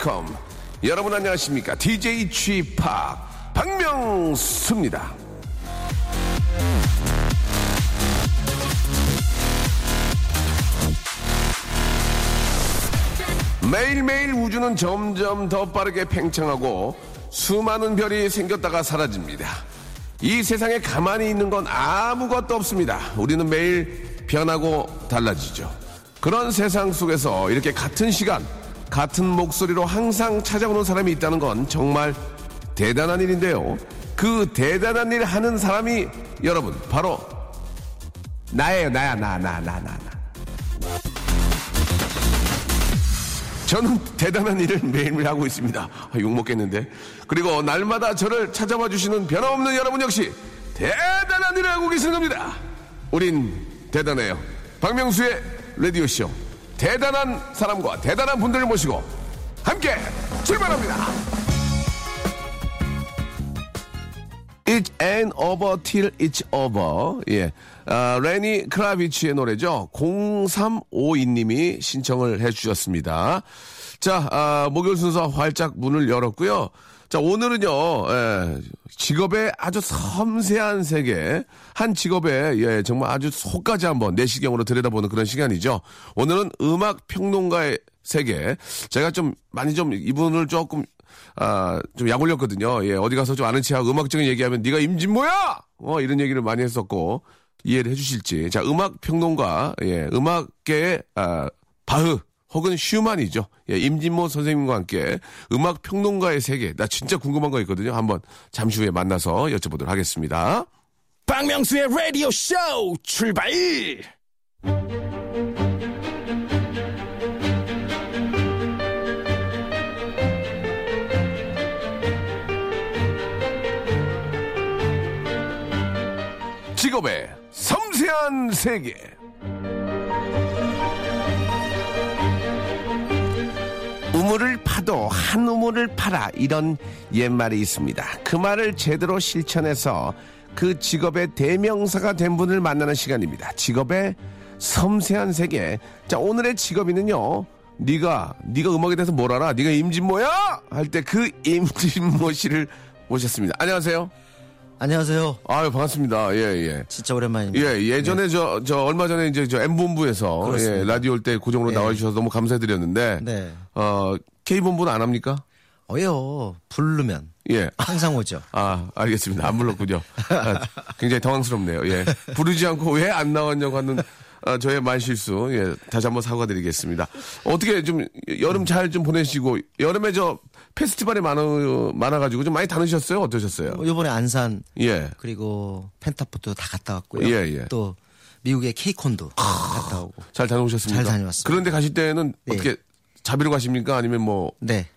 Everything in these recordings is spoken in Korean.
Welcome 여러분 안녕하십니까 DJ P 박명수입니다 매일매일 우주는 점점 더 빠르게 팽창하고 수많은 별이 생겼다가 사라집니다. 이 세상에 가만히 있는 건 아무것도 없습니다. 우리는 매일 변하고 달라지죠. 그런 세상 속에서 이렇게 같은 시간, 같은 목소리로 항상 찾아오는 사람이 있다는 건 정말 대단한 일인데요. 그 대단한 일 하는 사람이 여러분, 바로 나예요. 나야, 나, 나, 나, 나, 나. 저는 대단한 일을 매일매일 하고 있습니다. 아, 욕 먹겠는데. 그리고 날마다 저를 찾아와 주시는 변함없는 여러분 역시 대단한 일을 하고 계시는 겁니다. 우린 대단해요. 박명수의 라디오쇼. 대단한 사람과 대단한 분들을 모시고 함께 출발합니다. It's ain't over till it's over. 예. 아, 레니 크라비치의 노래죠. 0352님이 신청을 해 주셨습니다. 자, 아, 목요일 순서 활짝 문을 열었고요. 자, 오늘은요, 예, 직업의 아주 섬세한 세계, 한 직업의, 예, 정말 아주 속까지 한번 내시경으로 들여다보는 그런 시간이죠. 오늘은 음악 평론가의 세계. 제가 좀, 많이 좀 이분을 조금 아, 좀 약 올렸거든요. 예, 어디 가서 좀 아는 체하고 음악적인 얘기하면 네가 임진모야! 어, 이런 얘기를 많이 했었고, 이해를 해주실지. 자, 음악 평론가, 예, 음악계의, 아, 바흐, 혹은 슈만이죠. 예, 임진모 선생님과 함께 음악 평론가의 세계. 나 진짜 궁금한 거 있거든요. 한번 잠시 후에 만나서 여쭤보도록 하겠습니다. 박명수의 Radio Show 출발. 직업의 섬세한 세계. 우물을 파도 한 우물을 파라 이런 옛말이 있습니다. 그 말을 제대로 실천해서 그 직업의 대명사가 된 분을 만나는 시간입니다. 직업의 섬세한 세계. 자 오늘의 직업인은요. 네가 네가 음악에 대해서 뭘 알아? 네가 임진모야? 할 때 그 임진모 씨를 모셨습니다. 안녕하세요. 안녕하세요. 아유 반갑습니다. 예 예. 진짜 오랜만입니다. 예, 예전에 저, 저, 얼마 전에 이제 저 M본부에서 그렇습니다. 예, 라디오 올 때 고정으로 예. 나와주셔서 너무 감사드렸는데, 네. 어, K본부는 안 합니까? 어요. 부르면 예. 항상 오죠. 아, 알겠습니다. 안 불렀군요. 아, 굉장히 당황스럽네요. 예. 부르지 않고 왜 안 나왔냐고 하는 아, 저의 말실수. 예. 다시 한번 사과드리겠습니다. 어떻게 좀 여름 잘 좀 보내시고, 여름에 저 페스티벌이 많아, 많아가지고 좀 많이 다니셨어요? 어떠셨어요? 뭐 이번에 안산 예. 그리고 펜타포도 다 갔다 왔고요. 예, 예. 또 미국의 케이콘도 갔다 오고. 잘 다녀오셨습니까? 잘 다녀왔습니다. 그런데 가실 때는 네. 어떻게 자비로 가십니까? 아니면 뭐, 네.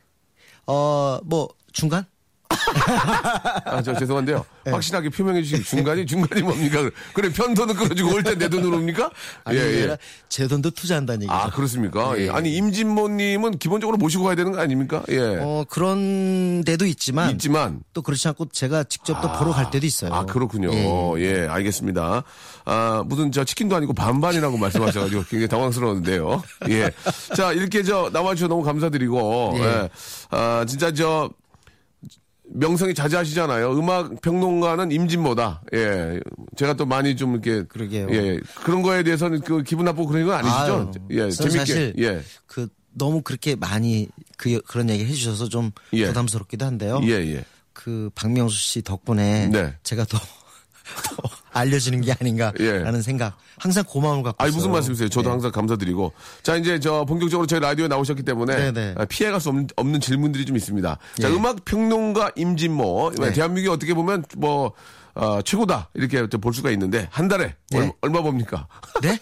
어, 뭐 중간? 아, 저 죄송한데요. 네. 확실하게 표명해 주시기 중간이 중간이 뭡니까? 그래 편도는 끌어주고 올 때 내 돈으로 옵니까? 아니 예, 제 돈도 투자한다는 얘기죠. 아 그렇습니까? 예. 예. 아니 임진모님은 기본적으로 모시고 가야 되는 거 아닙니까? 예. 어, 그런 데도 있지만 있지만 또 그렇지 않고 제가 직접 또 보러 갈 때도 있어요. 아 그렇군요. 예. 예, 알겠습니다. 아 무슨 저 치킨도 아니고 반반이라고 말씀하셔가지고 굉장히 당황스러운데요. 예. 자 이렇게 저 나와주셔서 너무 감사드리고 예. 예. 아 진짜 저 명성이 자자하시잖아요. 음악 평론가는 임진모다. 예. 제가 또 많이 좀 이렇게. 그러게요. 예. 그런 거에 대해서는 그 기분 나쁘고 그런 건 아니시죠? 아유, 예. 재밌게. 사실 예. 그 너무 그렇게 많이 그 그런 얘기 해 주셔서 좀 예. 부담스럽기도 한데요. 예, 예. 그 박명수 씨 덕분에 네. 제가 더, 더 알려지는 게 아닌가라는 예. 생각 항상 고마움을 갖고 아니 있어요. 무슨 말씀이세요? 저도 네. 항상 감사드리고 자 이제 저 본격적으로 저희 라디오에 나오셨기 때문에 네네. 아, 피해갈 수 없는, 없는 질문들이 좀 있습니다. 자 예. 음악 평론가 임진모 네. 대한민국이 어떻게 보면 뭐 어, 최고다 이렇게 좀볼 수가 있는데 한 달에 네. 얼마, 얼마 봅니까? 네?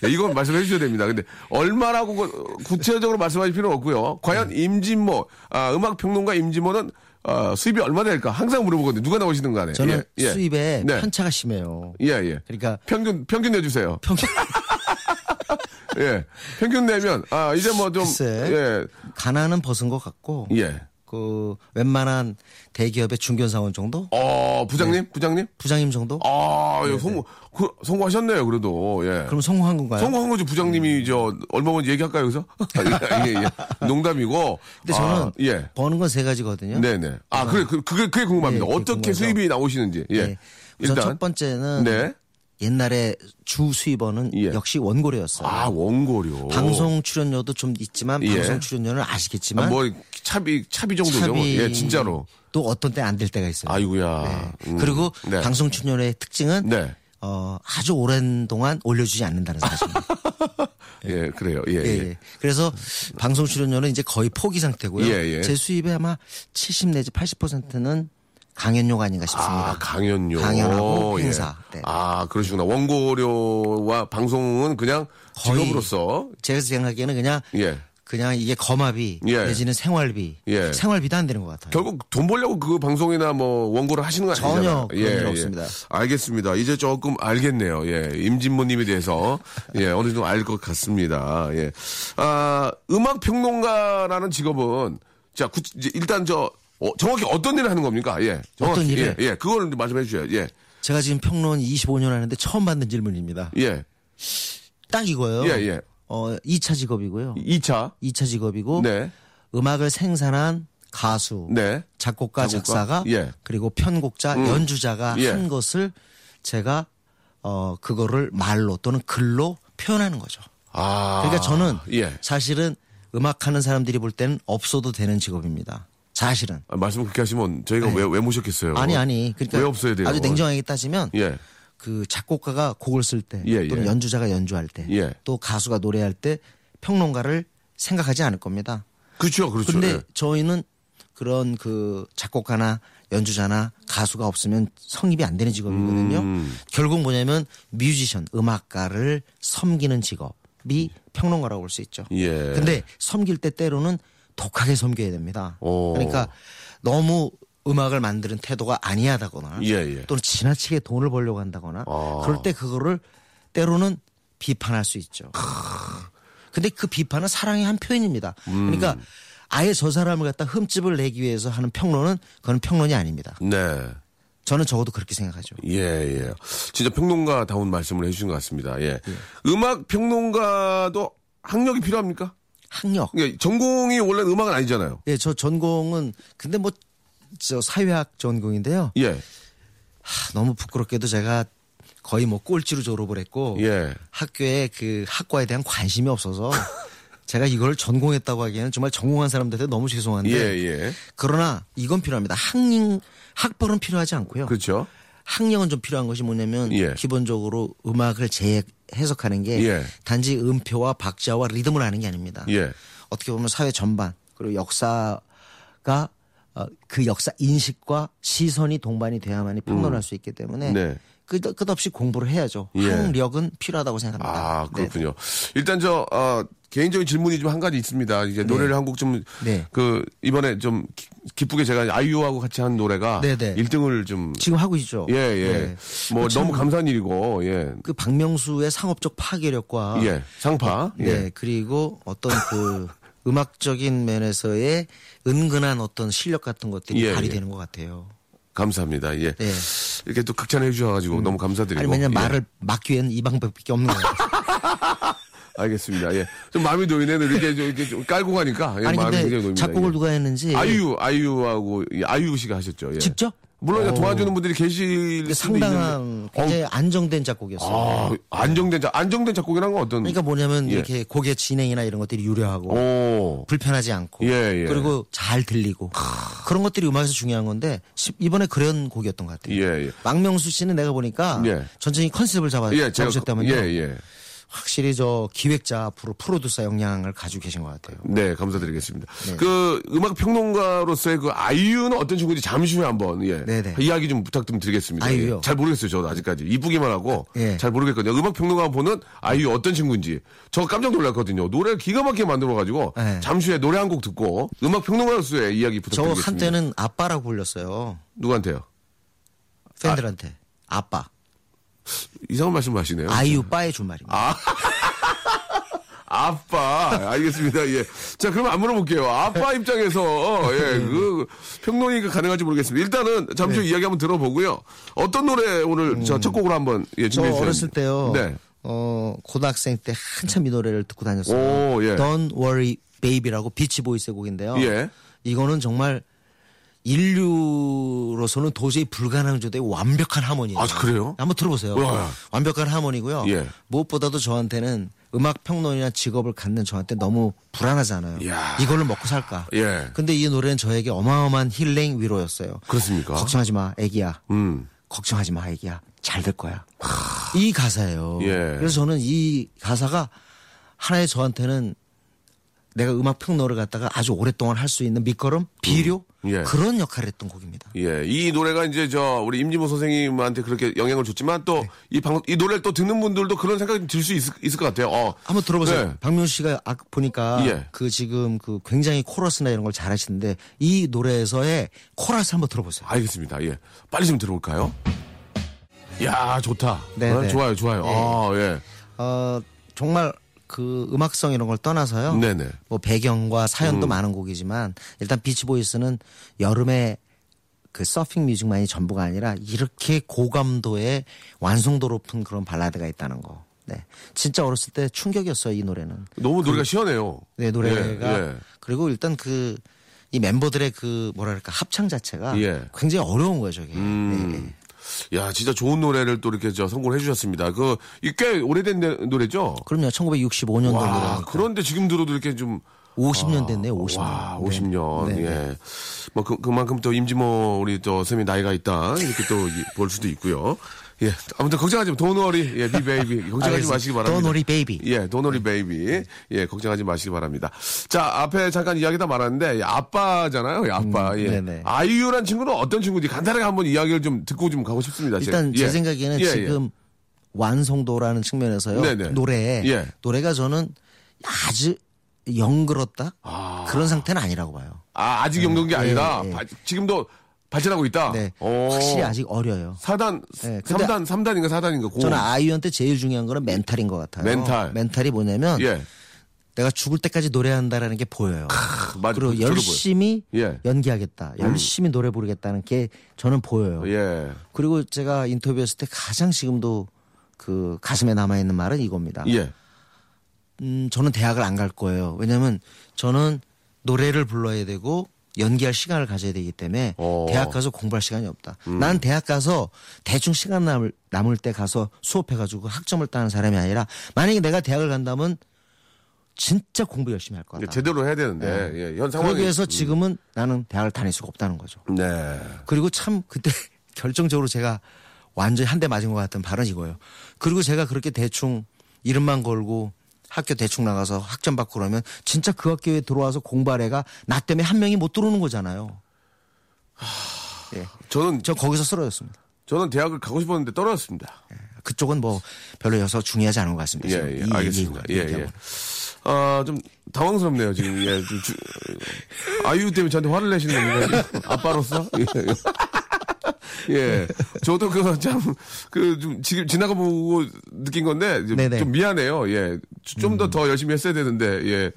네, 이건 말씀해 주셔야 됩니다. 근데 얼마라고 그- 구체적으로 말씀하실 필요는 없고요. 과연 임진모 아, 음악 평론가 임진모는 어, 수입이 얼마 될까? 항상 물어보거든요. 누가 나오시든 간에. 저는 예, 예. 수입에 네. 편차가 심해요. 예, 예. 그러니까 평균 평균 내주세요. 평균 예. 평균 내면, 아, 이제 뭐 좀. 예, 가난은 벗은 것 같고 예. 그 웬만한 대기업의 중견사원 정도 어, 부장님? 부장님? 부장님 정도 아, 예, 성공, 그, 성공하셨네요, 그래도, 예. 그럼 성공한 건가요? 성공한 거지, 부장님이, 저, 얼마 먼저 얘기할까요, 여기서? 예, 예, 예. 농담이고. 근데 저는 아, 예. 버는 건 세 가지거든요. 네네. 아, 그래, 그, 그게, 그게 궁금합니다. 네, 어떻게 궁금해서. 수입이 나오시는지. 예. 네. 우선 첫 번째는 네. 옛날에 주 수입원은 예. 역시 원고료였어요. 아, 원고료. 방송 출연료도 좀 있지만 예. 방송 출연료는 아시겠지만 아, 뭐, 차비, 차비 정도죠. 차비 예, 진짜로. 또 어떤 때 안 될 때가 있어요. 아이고야. 네. 음. 그리고 네. 방송 출연료의 특징은 네. 어, 아주 오랜 동안 올려주지 않는다는 사실입니다. 예, 그래요. 예, 예, 예. 예. 그래서 방송 출연료는 이제 거의 포기 상태고요. 예, 예. 제 수입의 아마 70 내지 80%는 강연료가 아닌가 싶습니다. 아, 강연료. 강연하고 예. 행사. 네. 아, 그러시구나. 원고료와 방송은 그냥 직업으로서. 제가 생각하기에는 그냥 예. 그냥 이게 거마비 예. 내지는 생활비, 예. 생활비도 안 되는 것 같아요. 결국 돈 벌려고 그 방송이나 뭐 원고를 하시는 거 아니잖아요. 전혀 그런 일 없습니다. 알겠습니다. 이제 조금 알겠네요. 예. 임진모님에 대해서 예 어느 정도 알 것 같습니다. 예. 아 음악 평론가라는 직업은 자 구- 일단 저 어, 정확히 어떤 일을 하는 겁니까? 예. 정확히, 어떤 일을? 예, 예. 그걸 말씀해 주셔요. 예. 제가 지금 평론 25년 하는데 처음 받는 질문입니다. 예. 딱 이거예요. 예, 예. 어, 2차 직업이고요. 2차. 2차 직업이고 네. 음악을 생산한 가수, 네. 작곡가, 작곡가? 작사가, 예. 그리고 편곡자, 음. 연주자가 예. 한 것을 제가 어 그거를 말로 또는 글로 표현하는 거죠. 아. 그러니까 저는 예. 사실은 음악하는 사람들이 볼 때는 없어도 되는 직업입니다. 사실은. 아, 말씀 그렇게 하시면 저희가 왜, 왜 모셨겠어요? 네. 아니 아니. 그러니까 왜 없어야 돼요? 아주 냉정하게 따지면 예. 그 작곡가가 곡을 쓸 때 예, 또는 예. 연주자가 연주할 때또 예. 가수가 노래할 때 평론가를 생각하지 않을 겁니다. 그렇죠. 그렇죠. 근데 예. 저희는 그런 그 작곡가나 연주자나 가수가 없으면 성립이 안 되는 직업이거든요. 음. 결국 뭐냐면 뮤지션, 음악가를 섬기는 직업이 평론가라고 볼 수 있죠. 예. 근데 섬길 때 때로는 독하게 섬겨야 됩니다. 오. 그러니까 너무 음악을 만드는 태도가 아니하다거나 예, 예. 또는 지나치게 돈을 벌려고 한다거나 아. 그럴 때 그거를 때로는 비판할 수 있죠. 근데 그 비판은 사랑의 한 표현입니다. 음. 그러니까 아예 저 사람을 갖다 흠집을 내기 위해서 하는 평론은 그건 평론이 아닙니다. 네. 저는 적어도 그렇게 생각하죠. 예, 예. 진짜 평론가다운 말씀을 해주신 것 같습니다. 예. 음악 평론가도 학력이 필요합니까? 학력. 예, 전공이 원래 음악은 아니잖아요. 예, 저 전공은 근데 뭐 저 사회학 전공인데요. 예, 하, 너무 부끄럽게도 제가 거의 뭐 꼴찌로 졸업을 했고 예. 학교에 그 학과에 대한 관심이 없어서 제가 이걸 전공했다고 하기에는 정말 전공한 사람들한테 너무 죄송한데 예, 예. 그러나 이건 필요합니다. 학력 학벌은 필요하지 않고요. 그렇죠. 학력은 좀 필요한 것이 뭐냐면 예. 기본적으로 음악을 재 해석하는 게 예. 단지 음표와 박자와 리듬을 아는 게 아닙니다. 예. 어떻게 보면 사회 전반 그리고 역사가 어, 그 역사 인식과 시선이 동반이 돼야만이 평론할 수 있기 때문에 음. 네. 끝, 끝없이 공부를 해야죠. 예. 학력은 필요하다고 생각합니다. 아, 네. 그렇군요. 일단 저, 어, 개인적인 질문이 좀 한 가지 있습니다. 이제 노래를 한곡 좀, 네. 그, 이번에 좀 기- 기쁘게 제가 아이유하고 같이 한 노래가 네, 네. 1등을 좀, 지금 하고 있죠. 예, 예. 네. 뭐참 너무 감사한 일이고, 예. 그 박명수의 상업적 파괴력과 예. 상파. 네, 예. 그리고 어떤 그 음악적인 면에서의 은근한 어떤 실력 같은 것들이 예, 발휘되는 것 같아요. 감사합니다. 예. 네. 이렇게 또 극찬해 주셔가지고 너무 감사드리고. 아니 왜냐면 예. 말을 막기 위한 이 방법밖에 없는 거예요. 알겠습니다. 예. 좀 마음이 놓이네요. 이렇게 좀, 이렇게 좀 깔고 가니까. 예, 아니 마음이 굉장히 근데 놓입니다. 작곡을 예. 누가 했는지 아이유, 아이유하고, 예, 아이유 씨가 하셨죠. 예. 직접? 물론 이제 어. 도와주는 분들이 계실 근데 수도 있는데. 상당한 굉장히 안정된 작곡이었어요. 아, 안정된, 작- 안정된 작곡이란 건 어떤. 그러니까 뭐냐면 예. 이렇게 곡의 진행이나 이런 것들이 유려하고 오. 불편하지 않고 예, 예. 그리고 잘 들리고 그런 것들이 음악에서 중요한 건데 시- 이번에 그런 곡이었던 것 같아요. 예, 예. 박명수 씨는 내가 보니까 예. 전체적인 컨셉을 잡아, 예, 제가. 잡으셨다면요. 예, 예. 확실히 저 기획자 프로 프로듀서 역량을 가지고 계신 것 같아요. 네, 감사드리겠습니다. 네. 그 음악 평론가로서의 그 아이유는 어떤 친구인지 잠시 후에 한번 예 네네. 이야기 좀 부탁 좀 드리겠습니다. 아이유요? 예. 잘 모르겠어요, 저도 아직까지 이쁘기만 하고 예. 잘 모르겠거든요. 음악 평론가 보는 아이유 어떤 친구인지 저 깜짝 놀랐거든요. 노래를 기가 막히게 만들어 가지고 네. 잠시 후에 노래 한 곡 듣고 음악 평론가로서의 이야기 저 부탁드리겠습니다. 한때는 아빠라고 불렸어요. 누구한테요? 팬들한테. 아. 빠 이상한 말씀 하시네요. 아이유 빠의 준말입니다. 아빠. 알겠습니다. 예. 자, 그럼 안 물어볼게요. 아빠 입장에서, 예, 그, 평론이 가능할지 모르겠습니다. 일단은 잠시 후 네. 이야기 한번 들어보고요. 어떤 노래 오늘 저첫 곡으로 한번, 예, 음. 저 준비해 주세요. 어렸을 때요. 네. 어, 고등학생 때 한참 이 노래를 듣고 다녔어요. 오, 예. Don't Worry Baby라고 비치 보이스의 곡인데요. 예. 이거는 정말 인류로서는 도저히 불가능한 정도의 완벽한 하모니예요. 아, 그래요? 한번 들어보세요. 와. 완벽한 하모니고요. 예. 무엇보다도 저한테는 음악 평론이나 직업을 갖는 저한테 너무 불안하잖아요. 이야. 이걸로 먹고 살까? 예. 근데 이 노래는 저에게 어마어마한 힐링 위로였어요. 그렇습니까? 걱정하지 마, 애기야. 음. 걱정하지 마, 애기야. 잘 될 거야. 이 가사예요. 예. 그래서 저는 이 가사가 하나의 저한테는 내가 음악 평론을 갖다가 아주 오랫동안 할 수 있는 밑거름, 비료 음. 예. 그런 역할을 했던 곡입니다. 예, 이 노래가 이제 저 우리 임진모 선생님한테 그렇게 영향을 줬지만 또이 방, 이 노래를 또 듣는 분들도 그런 생각이 들 수 있을, 있을 것 같아요. 어. 한번 들어보세요. 네. 박명수 씨가 아, 보니까 예. 그 지금 그 굉장히 코러스나 이런 걸 잘하시는데 이 노래에서의 코러스 한번 들어보세요. 알겠습니다. 예. 빨리 좀 들어볼까요? 야, 좋다. 네, 어, 네. 좋아요, 좋아요. 예. 아, 예. 어, 정말 그 음악성 이런 걸 떠나서요. 네네. 뭐 배경과 사연도 음. 많은 곡이지만 일단 비치보이스는 여름에 그 서핑 뮤직만이 전부가 아니라 이렇게 고감도의 완성도 높은 그런 발라드가 있다는 거. 네. 진짜 어렸을 때 충격이었어요, 이 노래는. 너무 노래가 시원해요. 네, 노래가. 예, 예. 그리고 일단 그, 이 멤버들의 그, 뭐랄까, 합창 자체가 예. 굉장히 어려운 거예요, 저게. 음. 네, 네. 야, 진짜 좋은 노래를 또 이렇게 저 선곡을 해주셨습니다. 그, 이 꽤 오래된 내- 노래죠? 그럼요, 1965년도 와, 노래니까. 그런데 지금 들어도 이렇게 좀 50년 됐네요, 50년. 와, 네. 50년. 네, 네. 예. 뭐 그, 그만큼 또 임진모 우리 또 선생님 나이가 있다. 이렇게 또 볼 수도 있고요. 예. 아무튼 걱정하지 마. Don't worry 예, b- baby. 걱정하지. 마시기 바랍니다. Don't worry, baby. 예, Don't worry baby. 예, 걱정하지 마시기 바랍니다. 자, 앞에 잠깐 이야기 다 말았는데 예, 아빠잖아요. 예, 아빠. 음, 예. 네네. 아이유란 친구는 어떤 친구인지 간단하게 한번 이야기를 좀 듣고 좀 가고 싶습니다. 일단 예. 제 생각에는 예, 예. 지금 완성도라는 측면에서요. 네네. 노래 예. 노래가 저는 아주 영그럽다 그런 상태는 아니라고 봐요. 아, 아직 영동이 예, 아니라 예. 바- 지금도 발전하고 있다. 네, 오. 확실히 아직 어려요. 4단, 네, 근데 3단, 3단인가 4단인가? 고. 저는 아이유한테 제일 중요한 거는 멘탈인 것 같아요. 멘탈. 멘탈이 뭐냐면 예. 내가 죽을 때까지 노래한다라는 게 보여요. 맞아. 그리고 저도 열심히. 예. 음. 연기하겠다. 열심히 노래 부르겠다는 게 저는 보여요. 예. 그리고 제가 인터뷰했을 때 가장 지금도 그 가슴에 남아 있는 말은 이겁니다. 예. 음, 저는 대학을 안 갈 거예요. 왜냐면 저는 노래를 불러야 되고 연기할 시간을 가져야 되기 때문에 어. 대학 가서 공부할 시간이 없다. 난 대학 가서 대충 시간 남을, 남을 때 가서 수업해가지고 학점을 따는 사람이 아니라 만약에 내가 대학을 간다면 진짜 공부 열심히 할 거다. 제대로 해야 되는데, 예. 현 상황이. 그러기 위해서 지금은 나는 대학을 다닐 수가 없다는 거죠. 네. 그리고 참 그때 결정적으로 제가 완전히 한 대 맞은 것 같은 발언 이거예요. 그리고 제가 그렇게 대충 이름만 걸고 학교 대충 나가서 학점 받고 그러면 진짜 그 학교에 들어와서 공부할 애가 나 때문에 한 명이 못 들어오는 거잖아요. 예. 저는, 저 거기서 쓰러졌습니다. 저는 대학을 가고 싶었는데 떨어졌습니다. 그쪽은 뭐 별로 여서 중요하지 않은 것 같습니다. 예, 예. 이 알겠습니다. 예, 예. 아, 좀 당황스럽네요, 지금. 예. 좀 주- 아이유 때문에 저한테 화를 내시는 겁니까? 아빠로서? 예. 예. 저도 그, 참, 그, 좀, 지금 지나가 보고 느낀 건데, 좀, 네네. 음. 좀 미안해요. 예. 좀더더 열심히 했어야 되는데, 예.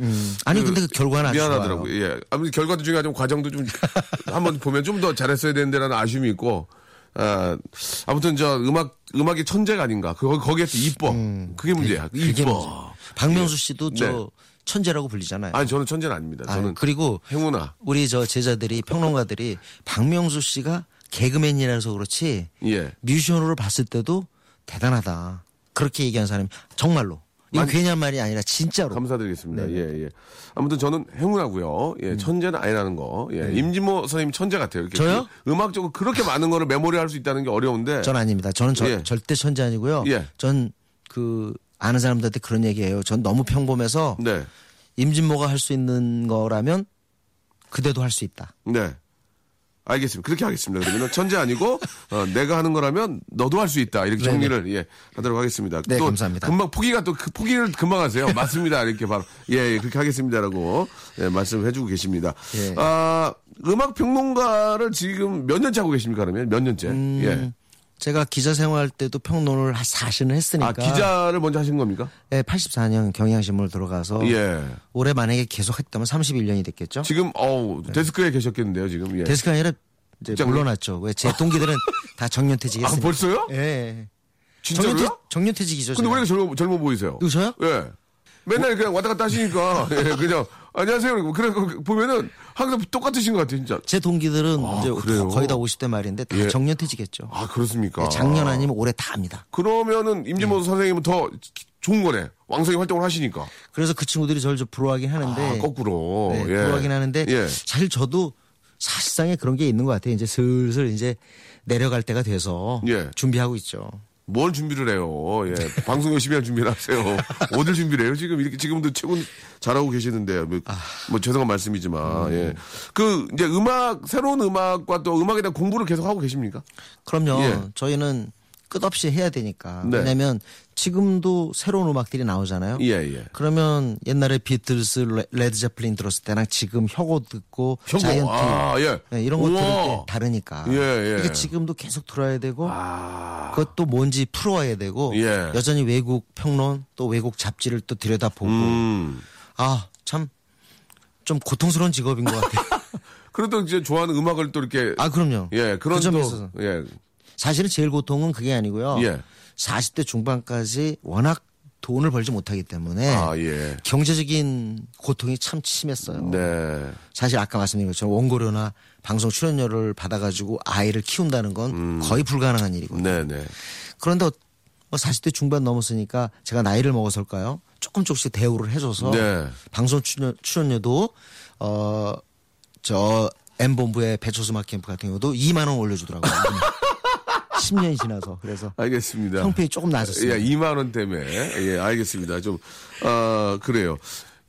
아니, 근데 그 결과는 미안하더라고요. 예. 아무튼 결과도 중요하지만 과정도 좀 한번 보면 좀 더 잘했어야 되는데라는 아쉬움이 있고, 아, 아무튼 저 음악, 음악의 천재가 아닌가. 그, 거기에 또 이뻐. 그게 문제야. 그게 이뻐. 문제죠. 박명수 씨도 저 네. 천재라고 불리잖아요. 아니, 저는 천재는 아닙니다. 아, 저는 그리고 행운아. 우리 저 제자들이 평론가들이 박명수 씨가 개그맨이라서 그렇지 예. 뮤지션으로 봤을 때도 대단하다. 그렇게 얘기한 사람이 정말로 많이- 괜히 한 말이 아니라 진짜로. 감사드리겠습니다. 네. 예, 예. 아무튼 저는 행운하고요. 예, 천재는 아니라는 거. 예, 임진모 선생님 천재 같아요. 이렇게 네. 저요? 그 음악적으로 그렇게 많은 거를 메모리 할 수 있다는 게 어려운데. 전 아닙니다. 저는 저- 예. 절대 천재 아니고요. 예. 전그 아는 사람들한테 그런 얘기해요. 전 너무 평범해서 네. 임진모가 할 수 있는 거라면 그대도 할 수 있다. 네. 알겠습니다. 그렇게 하겠습니다. 그러면 천재 아니고 어, 내가 하는 거라면 너도 할 수 있다. 이렇게. 정리를 예 하도록 하겠습니다. 네, 또 감사합니다. 금방 포기가 또 그 포기를 금방 하세요. 맞습니다. 이렇게 바로 예, 예 그렇게 하겠습니다라고 예, 말씀을 해주고 계십니다. 예. 아 음악 평론가를 지금 몇 년째 하고 계십니까? 그러면 몇 년째? 음. 예. 제가 기자 생활 때도 평론을 한 40년 했으니까. 아, 기자를 먼저 하신 겁니까? 네, 84년 경향신문을 들어가서 예. 올해 만약에 계속 했다면 31년이 됐겠죠. 지금, 어우, 데스크에 계셨겠는데요, 지금. 예. 데스크가 아니라 이제 직장인? 물러났죠. 왜 제 동기들은 다 아, 정년퇴직했으니까. 벌써요? 예. 진짜로요? 정년퇴, 정년퇴직이죠. 근데. 왜 이렇게 젊어, 젊어 보이세요? 누구셔요? 예. 맨날 그냥 왔다 갔다 하시니까, 예, 그냥, 안녕하세요. 그래, 그, 보면은 항상 똑같으신 것 같아요, 진짜. 제 동기들은 아, 이제 그래요? 거의 다 50대 말인데 다 예. 정년퇴직했죠. 아, 그렇습니까? 네, 작년 아니면 올해 다 합니다. 그러면은 임진모 네. 선생님은 더 좋은 거네. 왕성히 활동을 하시니까. 그래서 그 친구들이 저를 좀 부러워하긴 하는데 아, 거꾸로. 네, 예. 부러워하긴 하는데 예. 사실 저도 사실상에 그런 게 있는 것 같아요. 이제 슬슬 이제 내려갈 때가 돼서 예. 준비하고 있죠. 뭘 준비를 해요? 예. 방송 열심히 할 준비를 하세요. 어딜 준비를 해요? 지금 이렇게 지금도 최고 잘하고 계시는데 뭐, 아. 뭐 죄송한 말씀이지만 음. 예. 그 이제 음악 새로운 음악과 또 음악에 대한 공부를 계속 하고 계십니까? 그럼요. 예. 저희는 끝없이 해야 되니까. 네. 왜냐하면 지금도 새로운 음악들이 나오잖아요. 예, 예. 그러면 옛날에 비틀스, 레- 레드 제플린 들었을 때랑 지금 혁오 듣고 혁오. 자이언티 아, 예. 네, 이런 우와. 때 다르니까. 예, 예. 그러니까 지금도 계속 들어야 되고 아. 그것도 뭔지 풀어와야 되고 예. 여전히 외국 평론 또 외국 잡지를 또 들여다보고 음. 아참 좀 고통스러운 직업인 것 같아요. 그래도 이제 좋아하는 음악을 또 이렇게 아 그럼요. 예, 그런 그 점에 또 있어서 예. 사실은 제일 고통은 그게 아니고요. 예. 40대 중반까지 워낙 돈을 벌지 못하기 때문에 아, 예. 경제적인 고통이 참 심했어요. 네. 사실 아까 말씀드린 것처럼 원고료나 방송 출연료를 받아가지고 아이를 키운다는 건 거의 불가능한 일이거든요. 네, 네. 그런데 뭐 40대 중반 넘었으니까 제가 나이를 먹어서일까요? 조금 조금씩 대우를 해줘서 네. 방송 출연, 출연료도 어저 M 본부의 배초수 막 캠프 같은 경우도 2만 원 올려주더라고요. 10년이 지나서 그래서 알겠습니다. 형편이 조금 나아졌습니다. 예, 2만 원 때문에. 예, 알겠습니다. 좀, 어, 그래요.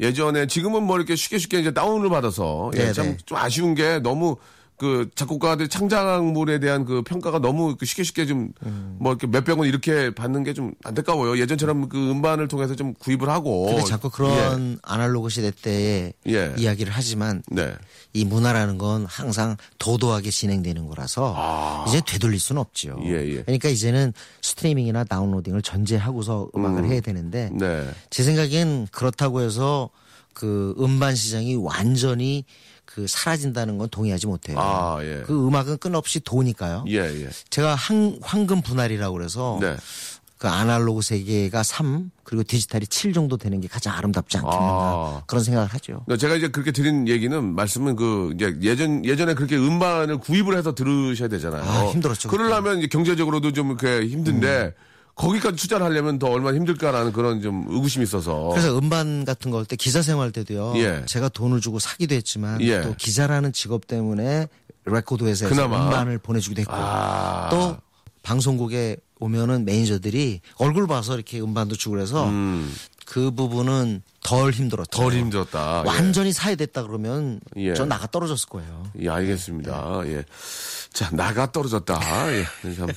예전에 지금은 뭐 이렇게 쉽게 쉽게 이제 다운을 받아서 예, 네, 참 네. 좀 아쉬운 게 너무 그 작곡가들 창작물에 대한 그 평가가 너무 그 쉽게 쉽게 좀뭐 이렇게 몇백 원 이렇게 받는 게 좀 안타까워요. 예전처럼 그 음반을 통해서 좀 구입을 하고. 근데 자꾸 그런 아날로그 시대 때의 예. 이야기를 하지만 네. 이 문화라는 건 항상 도도하게 진행되는 거라서 이제 되돌릴 수는. 아. 예, 예. 그러니까 이제는 스트리밍이나 다운로딩을 전제하고서 음악을 해야 되는데 네. 제 생각엔 그렇다고 해서 그 음반 시장이 완전히 그 사라진다는 건 동의하지 못해요. 아, 예. 그 음악은 끊없이 도니까요. 예, 예. 제가 한, 황금 분할이라고 그래서 네. 그 아날로그 세계가 3 그리고 디지털이 7 정도 되는 게 가장 아름답지 않겠는가 아. 그런 생각을 하죠. 그러니까 제가 이제 그렇게 드린 얘기는 말씀은 그 이제 예전 예전에 그렇게 음반을 구입을 해서 들으셔야 되잖아요. 아, 힘들었죠. 그러려면 이제 경제적으로도 좀 이렇게 힘든데 거기까지 투자를 하려면 더 얼마나 힘들까라는 그런 좀 의구심이 있어서. 그래서 음반 같은 거 할 때 기자 생활 때도요. 예. 제가 돈을 주고 사기도 했지만 예. 또 기자라는 직업 때문에 레코드 회사에서 그나마. 음반을 보내주기도 했고 아. 또 방송국에 오면은 매니저들이 얼굴 봐서 이렇게 음반도 주고 그래서 그 부분은 덜 힘들었죠. 덜 힘들었다. 예. 완전히 사회됐다 그러면 예. 전 나가 떨어졌을 거예요. 예, 알겠습니다. 예. 자, 나가 떨어졌다. 예. 참,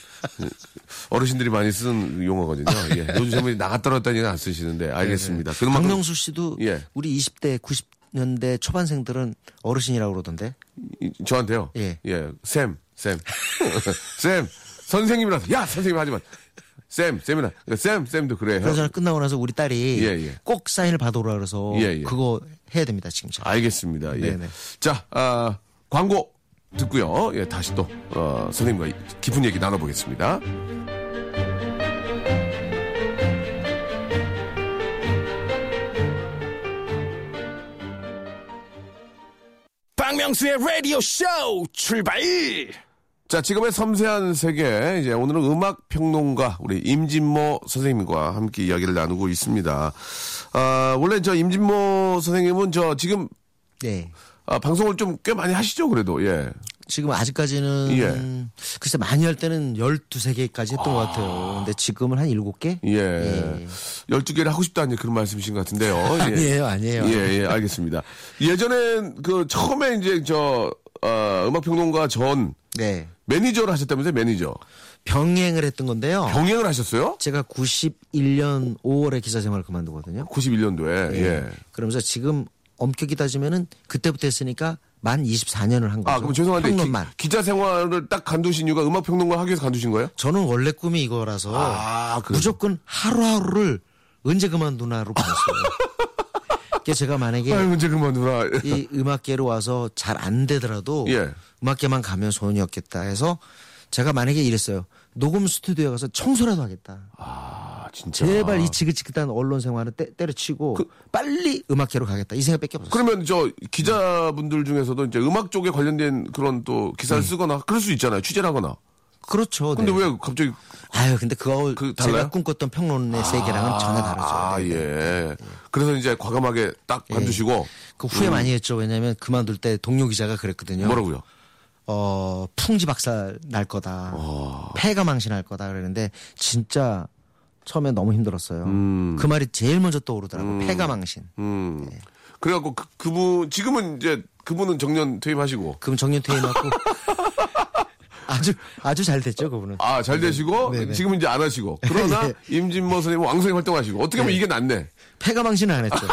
어르신들이 많이 쓰는 용어거든요. 예. 요즘 젊은이 나가 떨어졌다는 안 쓰시는데, 알겠습니다. 그만큼- 박명수 씨도 예. 우리 20대 90년대 초반생들은 어르신이라고 그러던데. 이- 저한테요? 예. 쌤, 쌤. 쌤, 선생님이라서, 야, 선생님 하지만. 쌤, 쌤이나. 쌤, 쌤도 그래요. 그래서 끝나고 나서 우리 딸이 예, 예. 꼭 사인을 받아오라 그래서 예, 예. 그거 해야 됩니다 지금. 제가. 알겠습니다. 예. 자, 아, 광고 듣고요. 예, 다시 또, 어, 선생님과 깊은 얘기 나눠보겠습니다. 박명수의 라디오 쇼 출발! 자, 지금의 섬세한 세계, 이제 오늘은 음악 평론가, 우리 임진모 선생님과 함께 이야기를 나누고 있습니다. 아, 원래 저 임진모 선생님은 저 지금, 네. 아, 방송을 좀 꽤 많이 하시죠, 그래도, 예. 지금 아직까지는 예. 글쎄 많이 할 때는 13개까지 했던 것 같아요. 근데 지금은 한 7개? 예. 12개를 하고 싶다는 그런 말씀이신 것 같은데요. 예. 아니에요, 아니에요. 예, 예, 알겠습니다. 예전엔 그 처음에 이제 저, 어, 음악 평론가 전 네. 매니저를 하셨다면서요, 매니저. 병행을 했던 건데요. 병행을 하셨어요? 제가 91년 5월에 기자 생활을 그만두거든요. 91년도에, 예. 그러면서 지금 엄격히 따지면은 그때부터 했으니까 만 24년을 한 거죠. 아, 그럼 죄송한데 평론만. 기, 자 생활을 딱 간두신 이유가 음악 평론가 하기 위해서 간두신 거예요? 저는 원래 꿈이 이거라서 아, 그래요? 무조건 하루하루를 언제 그만두나로. 그래서 제가 만약에 아유, 문제 그만두라. 이 음악계로 와서 잘 안 되더라도 예. 음악계만 가면 소원이었겠다 해서 제가 만약에 이랬어요. 녹음 스튜디오에 가서 청소라도 하겠다. 아, 진짜. 제발 이 지긋지긋한 언론 생활을 때, 때려치고 빨리 음악계로 가겠다. 이 생각밖에 없었어요. 그러면 저 기자분들 중에서도 이제 음악 쪽에 관련된 그런 또 기사를 쓰거나 그럴 수 있잖아요. 취재를 하거나. 그렇죠. 근데 네. 왜 갑자기 아유, 근데 그거 그 달라요? 제가 꿈꿨던 평론의 세계랑은 전혀 다르죠. 아, 네, 네. 예. 그래서 이제 과감하게 딱 관두시고 그 후회 많이 했죠. 왜냐하면 그만둘 때 동료 기자가 그랬거든요. 음. 뭐라고요? 어, 풍지 박살 날 거다. 어. 폐가 망신할 거다. 그랬는데 진짜 처음에 너무 힘들었어요. 그 말이 제일 먼저 떠오르더라고요. 폐가 망신. 음. 그래갖고 그, 그분 지금은 이제 그분은 정년 퇴임하시고 그럼 정년 퇴임하고 아주 아주 잘 됐죠, 그분은. 아잘 되시고 네, 네. 지금은 이제 안 하시고 그러나 네. 임진모 선생님 은 왕성히 활동하시고 어떻게 보면 이게 낫네. 폐가 망신은 안 했죠.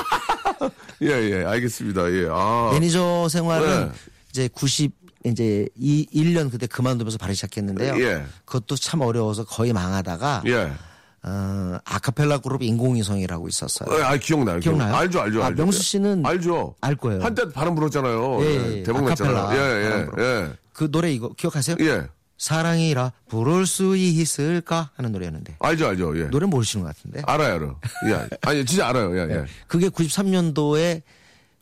예예 알겠습니다. 예. 아. 매니저 생활은 네. 이제 90 이제 이 1년 그때 그만두면서 바로 시작했는데요. 예. 그것도 참 어려워서 거의 망하다가 예. 어, 아카펠라 그룹 인공위성이라고 있었어요. 어, 아 기억나요. 기억나요? 기억- 알죠 알죠 아, 알죠. 명수 씨는 알죠. 알 거예요. 한때 바람 불었잖아요. 예, 예, 예. 대박 났잖아요. 예예 바람 불어. 예. 그 노래 이거 기억하세요? 예. 사랑이라 부를 수 있을까 하는 노래였는데 알죠 알죠. 예. 노래 모르시는 것 같은데. 알아요 알아요. 예. 아니 진짜 알아요. 예 예. 그게 93년도에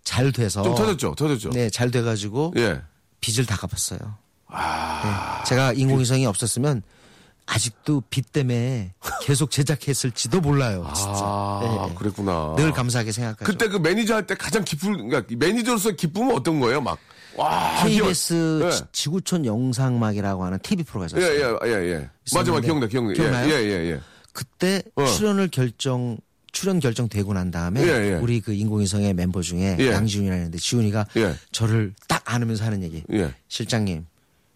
잘 돼서 좀 터졌죠 터졌죠. 네, 잘 돼가지고 예. 빚을 다 갚았어요. 네, 제가 인공위성이 없었으면 아직도 빚 때문에 계속 제작했을지도 몰라요. 진짜. 아 네, 네. 그랬구나. 늘 감사하게 생각하죠. 그때 그 매니저 할 때 가장 기쁜 그러니까 매니저로서 기쁨은 어떤 거예요? 막 와. KBS 기억- 지- 지구촌 영상막이라고 하는 TV 프로가 있었어요. 예, 예, 예, 예. 맞아, 맞아. 기억나, 기억나. 기억나요? 예, 예, 예. 그때 어. 출연을 결정 출연 결정되고 난 다음에 예, 예. 우리 그 인공위성의 member 중에 예. 양지훈이라는 애인데 지훈이가 예. 저를 딱 안으면서 하는 얘기. 예. 실장님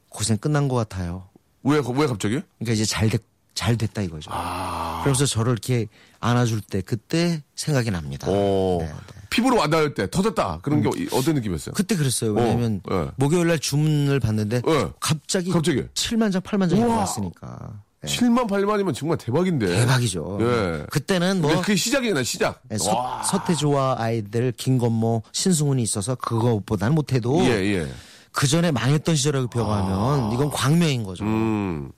고생 끝난 것 같아요. 왜, 왜 갑자기? 그러니까 이제 잘, 됐, 잘 됐다 이거죠. 아. 그러면서 저를 이렇게 안아줄 때 그때 생각이 납니다. 오. 네, 네. 피부로 와닿을 때 터졌다. 그런 게 이- 어떤 느낌이었어요? 그때 그랬어요. 왜냐면 어, 예. 목요일 날 주문을 받는데 예. 갑자기, 갑자기. 7만 장, 8만 장이 우와. 들어왔으니까. 네. 7만, 8만이면 정말 대박인데. 대박이죠. 예. 그때는 뭐 그게 시작이잖아, 시작. 네, 서, 와. 서태조와 아이들 김건모 신승훈이 있어서 그거보다는 못해도 예, 예. 그 전에 망했던 시절을 비교하면 이건 광명인 거죠. 음.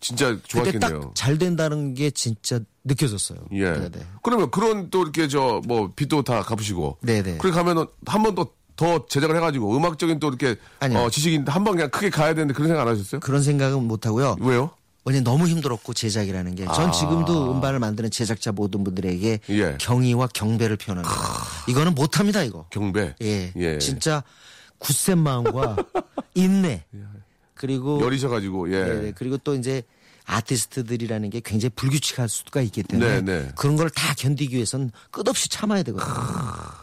진짜 좋았겠네요. 딱 잘 된다는 게 진짜 느껴졌어요. 예. 네네. 그러면 그런 또 이렇게 저 뭐 빚도 다 갚으시고. 네네. 그렇게 가면은 한 번 더 더 제작을 해가지고 음악적인 또 이렇게. 어, 지식인데 한번 그냥 크게 가야 되는데 그런 생각 안 하셨어요? 그런 생각은 못 하고요. 왜요? 왜냐 너무 힘들었고 제작이라는 게. 전 지금도 음반을 만드는 제작자 모든 분들에게 아. 예. 경의와 경배를 표현합니다. 이거는 못 합니다, 이거. 경배. 예. 예. 진짜 굳센 마음과 인내. 그리고 열이셔가지고 예. 네, 그리고 또 이제 아티스트들이라는 게 굉장히 불규칙할 수가 있기 때문에 네, 네. 그런 걸 다 견디기 위해서는 끝없이 참아야 되거든요.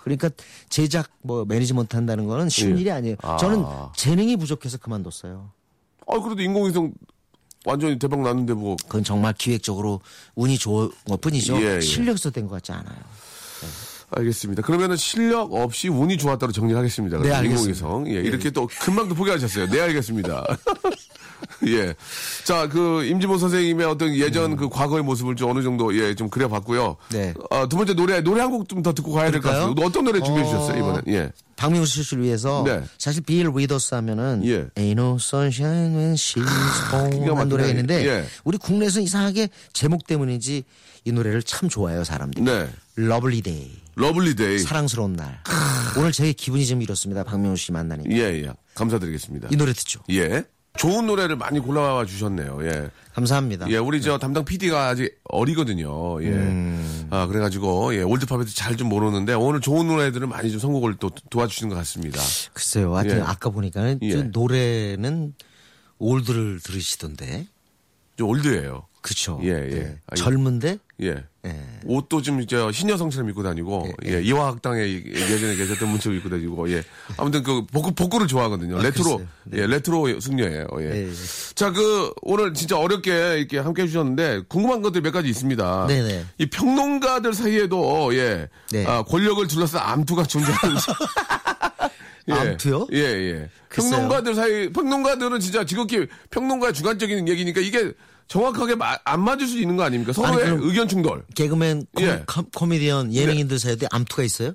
그러니까 제작 뭐 매니지먼트 한다는 거는 쉬운 예. 일이 아니에요. 아. 저는 재능이 부족해서 그만뒀어요. 아 그래도 인공위성 완전히 대박 났는데 뭐 그건 정말 기획적으로 운이 좋은 것 뿐이죠. 예, 예. 실력에서 된 것 같지 않아요. 알겠습니다. 그러면은 실력 없이 운이 좋았다로 정리하겠습니다. 네, 알겠습니다. 인공위성. 예, 이렇게 또 금방 또 포기하셨어요. 네, 알겠습니다. 예. 자, 그 임지모 선생님의 어떤 예전 그 과거의 모습을 좀 어느 정도 예, 좀 그려봤고요. 음. 네. 어, 두 번째 노래 노래 한 곡 좀 더 듣고 가야 될 것? 같습니다. 어떤 노래 준비해 어, 주셨어요 이번엔? 예. 박명수 씨를 위해서 네. 사실 빌 위더스 하면은 예. Ain't no sunshine when she's home 기가 한 노래가. 있는데 예. 우리 국내에서 이상하게 제목 때문인지 이 노래를 참 좋아해요 사람들이. 네. Lovely Day Lovely Day. 사랑스러운 날. 오늘 제 기분이 좀 이렇습니다. 박명수 씨 만나니까. 예, 예. 감사드리겠습니다. 이 노래 듣죠. 예. 좋은 노래를 많이 골라와 주셨네요. 예. 감사합니다. 예, 우리 저 담당 PD가 아직 어리거든요. 예. 음. 아, 그래가지고, 예, old pop에도 잘 좀 모르는데, 오늘 좋은 노래들을 많이 좀 선곡을 또 도와주시는 것 같습니다. 글쎄요. 하여튼 예. 아까 보니까는 예. 저 노래는 old를 들으시던데. 좀 old예요 그쵸. 예, 예. 아니, 젊은데 예. 예. 옷도 좀 이제 신여성처럼 입고 다니고, 예, 이화학당에 예전에 계셨던 분처럼 입고 다니고, 예. 아무튼 그 복고, 복고를 좋아하거든요. 레트로, 글쎄요. 예, 레트로 승려예요. 예. 예, 예. 자, 그, 오늘 진짜 어렵게 이렇게 함께 해주셨는데, 궁금한 것들 몇 가지 있습니다. 네네. 이 평론가들 사이에도, 예. 네. 아, 권력을 둘러싼 암투가 존재하는지. 예. 암투요? 예, 예. 글쎄요. 평론가들 사이, 평론가들은 진짜 지극히 평론가의 주관적인 얘기니까 이게 정확하게 마- 안 맞을 수 있는 거 아닙니까? 서로의 아니, 의견 충돌. 개그맨 코, 예. 미디언 예능인들 사이에 암투가 있어요?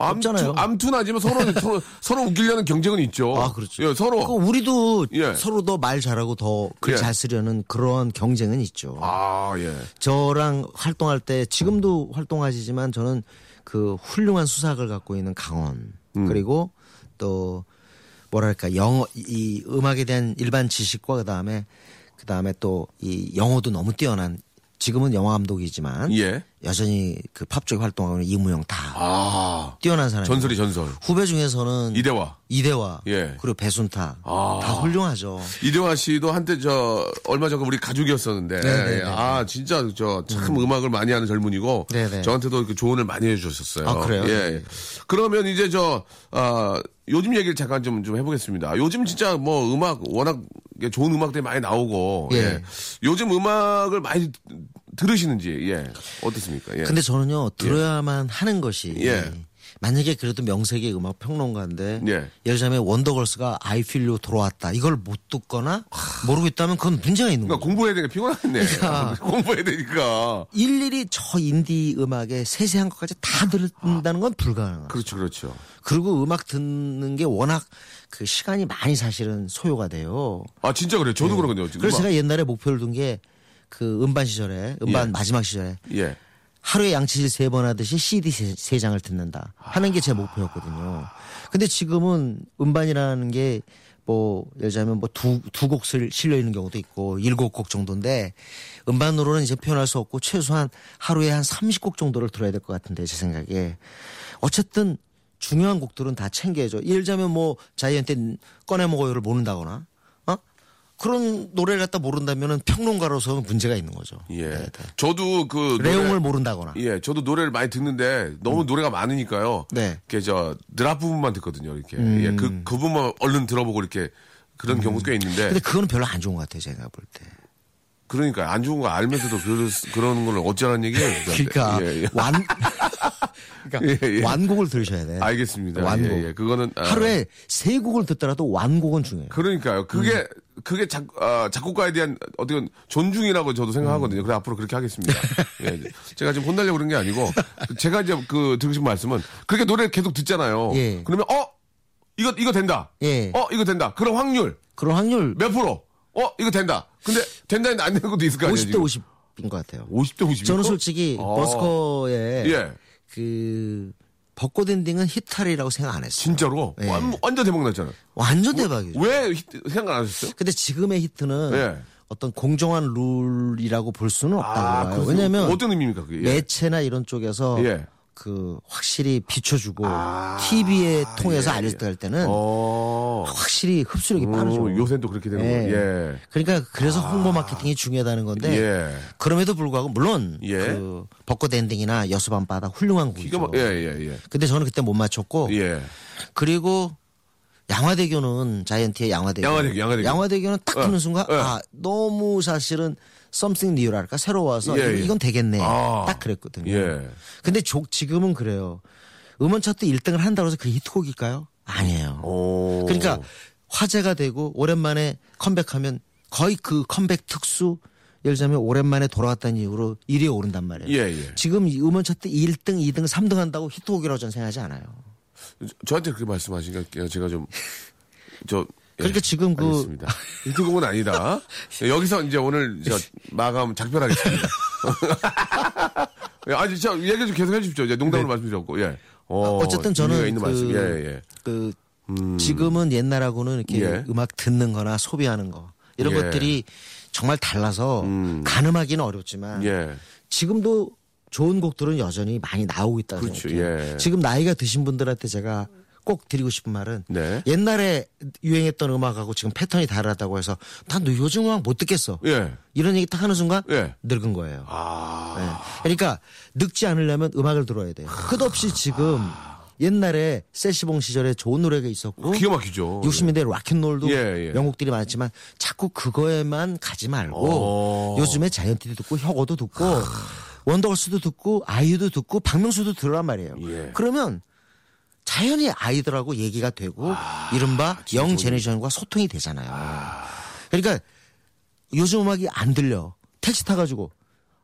암투. 암투는 아니면 서로, 서로, 서로 웃기려는 경쟁은 있죠. 아, 그렇죠. 예, 서로. 그 우리도 예. 서로 더 말 잘하고 더 글 예. 잘 쓰려는 그런 경쟁은 있죠. 아, 예. 저랑 활동할 때 지금도 활동하시지만 저는 그 훌륭한 수사학을 갖고 있는 강원 그리고 또 뭐랄까 영어 이 음악에 대한 일반 지식과 그다음에 그다음에 또 이 영어도 너무 뛰어난 지금은 영화 감독이지만 예. 여전히 그 팝 쪽에 활동하고 있는 이무영 다 아. 뛰어난 사람 전설이 전설. 후배 중에서는 이대화. 이대화 예. 그리고 배순탁 아. 다 훌륭하죠. 이대화 씨도 한때 저 얼마 전에 우리 가족이었었는데 네네네. 예. 아 진짜 저참 음. 악을 많이 하는 젊은이고 네네. 저한테도 그 조언을 많이 해주셨었어요. 아, 그래요? 예. 그러면 이제 저 아, 요즘 얘기를 잠깐 좀, 좀 해보겠습니다. 요즘 진짜 뭐 음악 워낙 좋은 음악들이 많이 나오고 예. 예. 요즘 음악을 많이 들으시는지 예 어떻습니까? 예. 근데 저는요 들어야만 하는 것이 예. 만약에 그래도 명색의 음악 평론가인데 예. 예를 들자면 원더걸스가 I Feel You 들어왔다 이걸 못 듣거나 모르고 있다면 그건 문제가 있는 그러니까 거죠. 공부해야 되니까 피곤하겠네. 그러니까. 공부해야 되니까. 일일이 저 인디 음악의 세세한 것까지 다 듣는다는 건 불가능해요. 그렇죠, 그렇죠. 그리고 음악 듣는 게 워낙 그 시간이 많이 사실은 소요가 돼요. 아 진짜 그래요. 저도 그러거든요. 지금 네. 그래서 막. 제가 옛날에 목표를 둔 게 그 음반 시절에 음반 예. 마지막 시절에 예. 하루에 양치질 세 번 하듯이 CD 세, 세 장을 듣는다 하는 게 제 목표였거든요. 근데 지금은 음반이라는 게 뭐 예를 들자면 뭐 두 두 곡 실려 있는 경우도 있고 일곱 곡 정도인데 음반으로는 이제 표현할 수 없고 최소한 하루에 한 30곡 정도를 들어야 될 것 같은데 제 생각에 어쨌든 중요한 곡들은 다 챙겨야죠. 예를 들자면 뭐 자이언트 꺼내 먹어요를 모른다거나 어 그런 노래를 갖다 모른다면은 평론가로서는 문제가 있는 거죠. 예. 저도 그 노래- 내용을 모른다거나. 예, 저도 노래를 많이 듣는데 너무 노래가 많으니까요. 네. 이렇게 저늘 앞부분만 듣거든요. 이렇게 예, 그 그 부분만 얼른 들어보고 이렇게 그런 경우도 꽤 있는데 근데 그거는 별로 안 좋은 것 같아요, 제가 볼 때. 그러니까 안 좋은 거 알면서도 그러, 그러는 걸 어쩌라는 얘기예요. 그러니까 예, 예. 완 그러니까 예, 예. 완곡을 들으셔야 돼. 알겠습니다. 완곡. 예, 예. 그거는 아, 하루에 세 곡을 듣더라도 완곡은 중요해요. 그러니까요. 그게 그게 작, 아, 작곡가에 대한 어떻게 보면 존중이라고 저도 생각하거든요. 그래 앞으로 그렇게 하겠습니다. 예, 제가 지금 혼나려고 그런 게 아니고 제가 이제 그 듣고 싶은 말씀은 그렇게 노래 계속 듣잖아요. 예. 그러면 어 이거 이거 된다. 예. 어 이거 된다. 그럼 확률 그런 확률 몇 프로? 어 이거 된다. 근데 된다는데 안 되는 것도 있을 거 아니에요. 50대 지금. 50인 것 같아요. 50대 50. 저는 솔직히 어. 버스커의 예. 그 벚꽃 엔딩은 히트할 거라고 생각 안 했어요. 진짜로 예. 완, 완전 대박 났잖아요. 완전 대박이죠. 왜 히트, 생각 안 하셨어요? 근데 지금의 히트는 예. 어떤 공정한 룰이라고 볼 수는 없다고 봐요. 그래서 왜냐하면 어떤 의미입니까 그게? 예. 매체나 이런 쪽에서 예. 그 확실히 비춰주고 TV에 통해서 알려질 때는 어. 확실히 흡수력이 빠르죠. 음, 요새는 또 그렇게 되는 예. 거예요. 예. 그러니까 그래서 홍보 마케팅이 중요하다는 건데 예. 그럼에도 불구하고 물론 예. 그 벚꽃 엔딩이나 여수밤바다 훌륭한 기가 곡이죠. 막, 예, 예, 예. 근데 저는 그때 못 맞췄고 예. 그리고 양화대교는 자이언티의 양화대교. 양화대교, 양화대교. 는딱 어, 듣는 순간 예. 아 너무 사실은 something new랄까 새로워서 예, 예. 이건 되겠네. 아. 딱 그랬거든요. 예. 근데 조- 지금은 그래요. 음원 차트 1등을 한다고 해서 그 히트곡일까요? 아니에요. 오. 그러니까 화제가 되고 오랜만에 컴백하면 거의 그 컴백 특수 예를 들자면 오랜만에 돌아왔다는 이유로 1위에 오른단 말이에요. 예, 예. 지금 이 음원 차트 1등, 2등, 3등 한다고 히트곡이라고 저는 생각하지 않아요. 저- 저한테 그렇게 말씀하시니까 제가 좀, 저. 예, 그러니까 지금 그- 알겠습니다. 히트곡은 아니다. 여기서 이제 오늘 저 마감 작별하겠습니다. 예, 아니, 저 얘기 좀 계속 해주십시오. 이제 농담으로 말씀드렸고, 예. 어, 어쨌든 저는 그. 예, 예. 그 지금은 옛날하고는 이렇게 예. 음악 듣는 거나 소비하는 거 이런 예. 것들이 정말 달라서 가늠하기는 어렵지만 예. 지금도 좋은 곡들은 여전히 많이 나오고 있다고 그렇죠. 생각해요. 예. 지금 나이가 드신 분들한테 제가 꼭 드리고 싶은 말은 네. 옛날에 유행했던 음악하고 지금 패턴이 다르다고 해서 난너 요즘 음악 못 듣겠어. 예. 이런 얘기 딱 하는 순간 예. 늙은 거예요. 아. 네. 그러니까 늙지 않으려면 음악을 들어야 돼요. 끝없이 지금 옛날에 세시봉 시절에 좋은 노래가 있었고 기가 막히죠. 60년대 락앤롤도 예, 예. 명곡들이 많았지만 자꾸 그거에만 가지 말고 어. 요즘에 자이언티도 듣고 혁오도 듣고 원더걸스도 듣고 아이유도 듣고 박명수도 들으란 말이에요. 예. 그러면 자연히 아이들하고 얘기가 되고 이른바 영 제네레이션과 소통이 되잖아요. 그러니까 요즘 음악이 안 들려. 택시 타가지고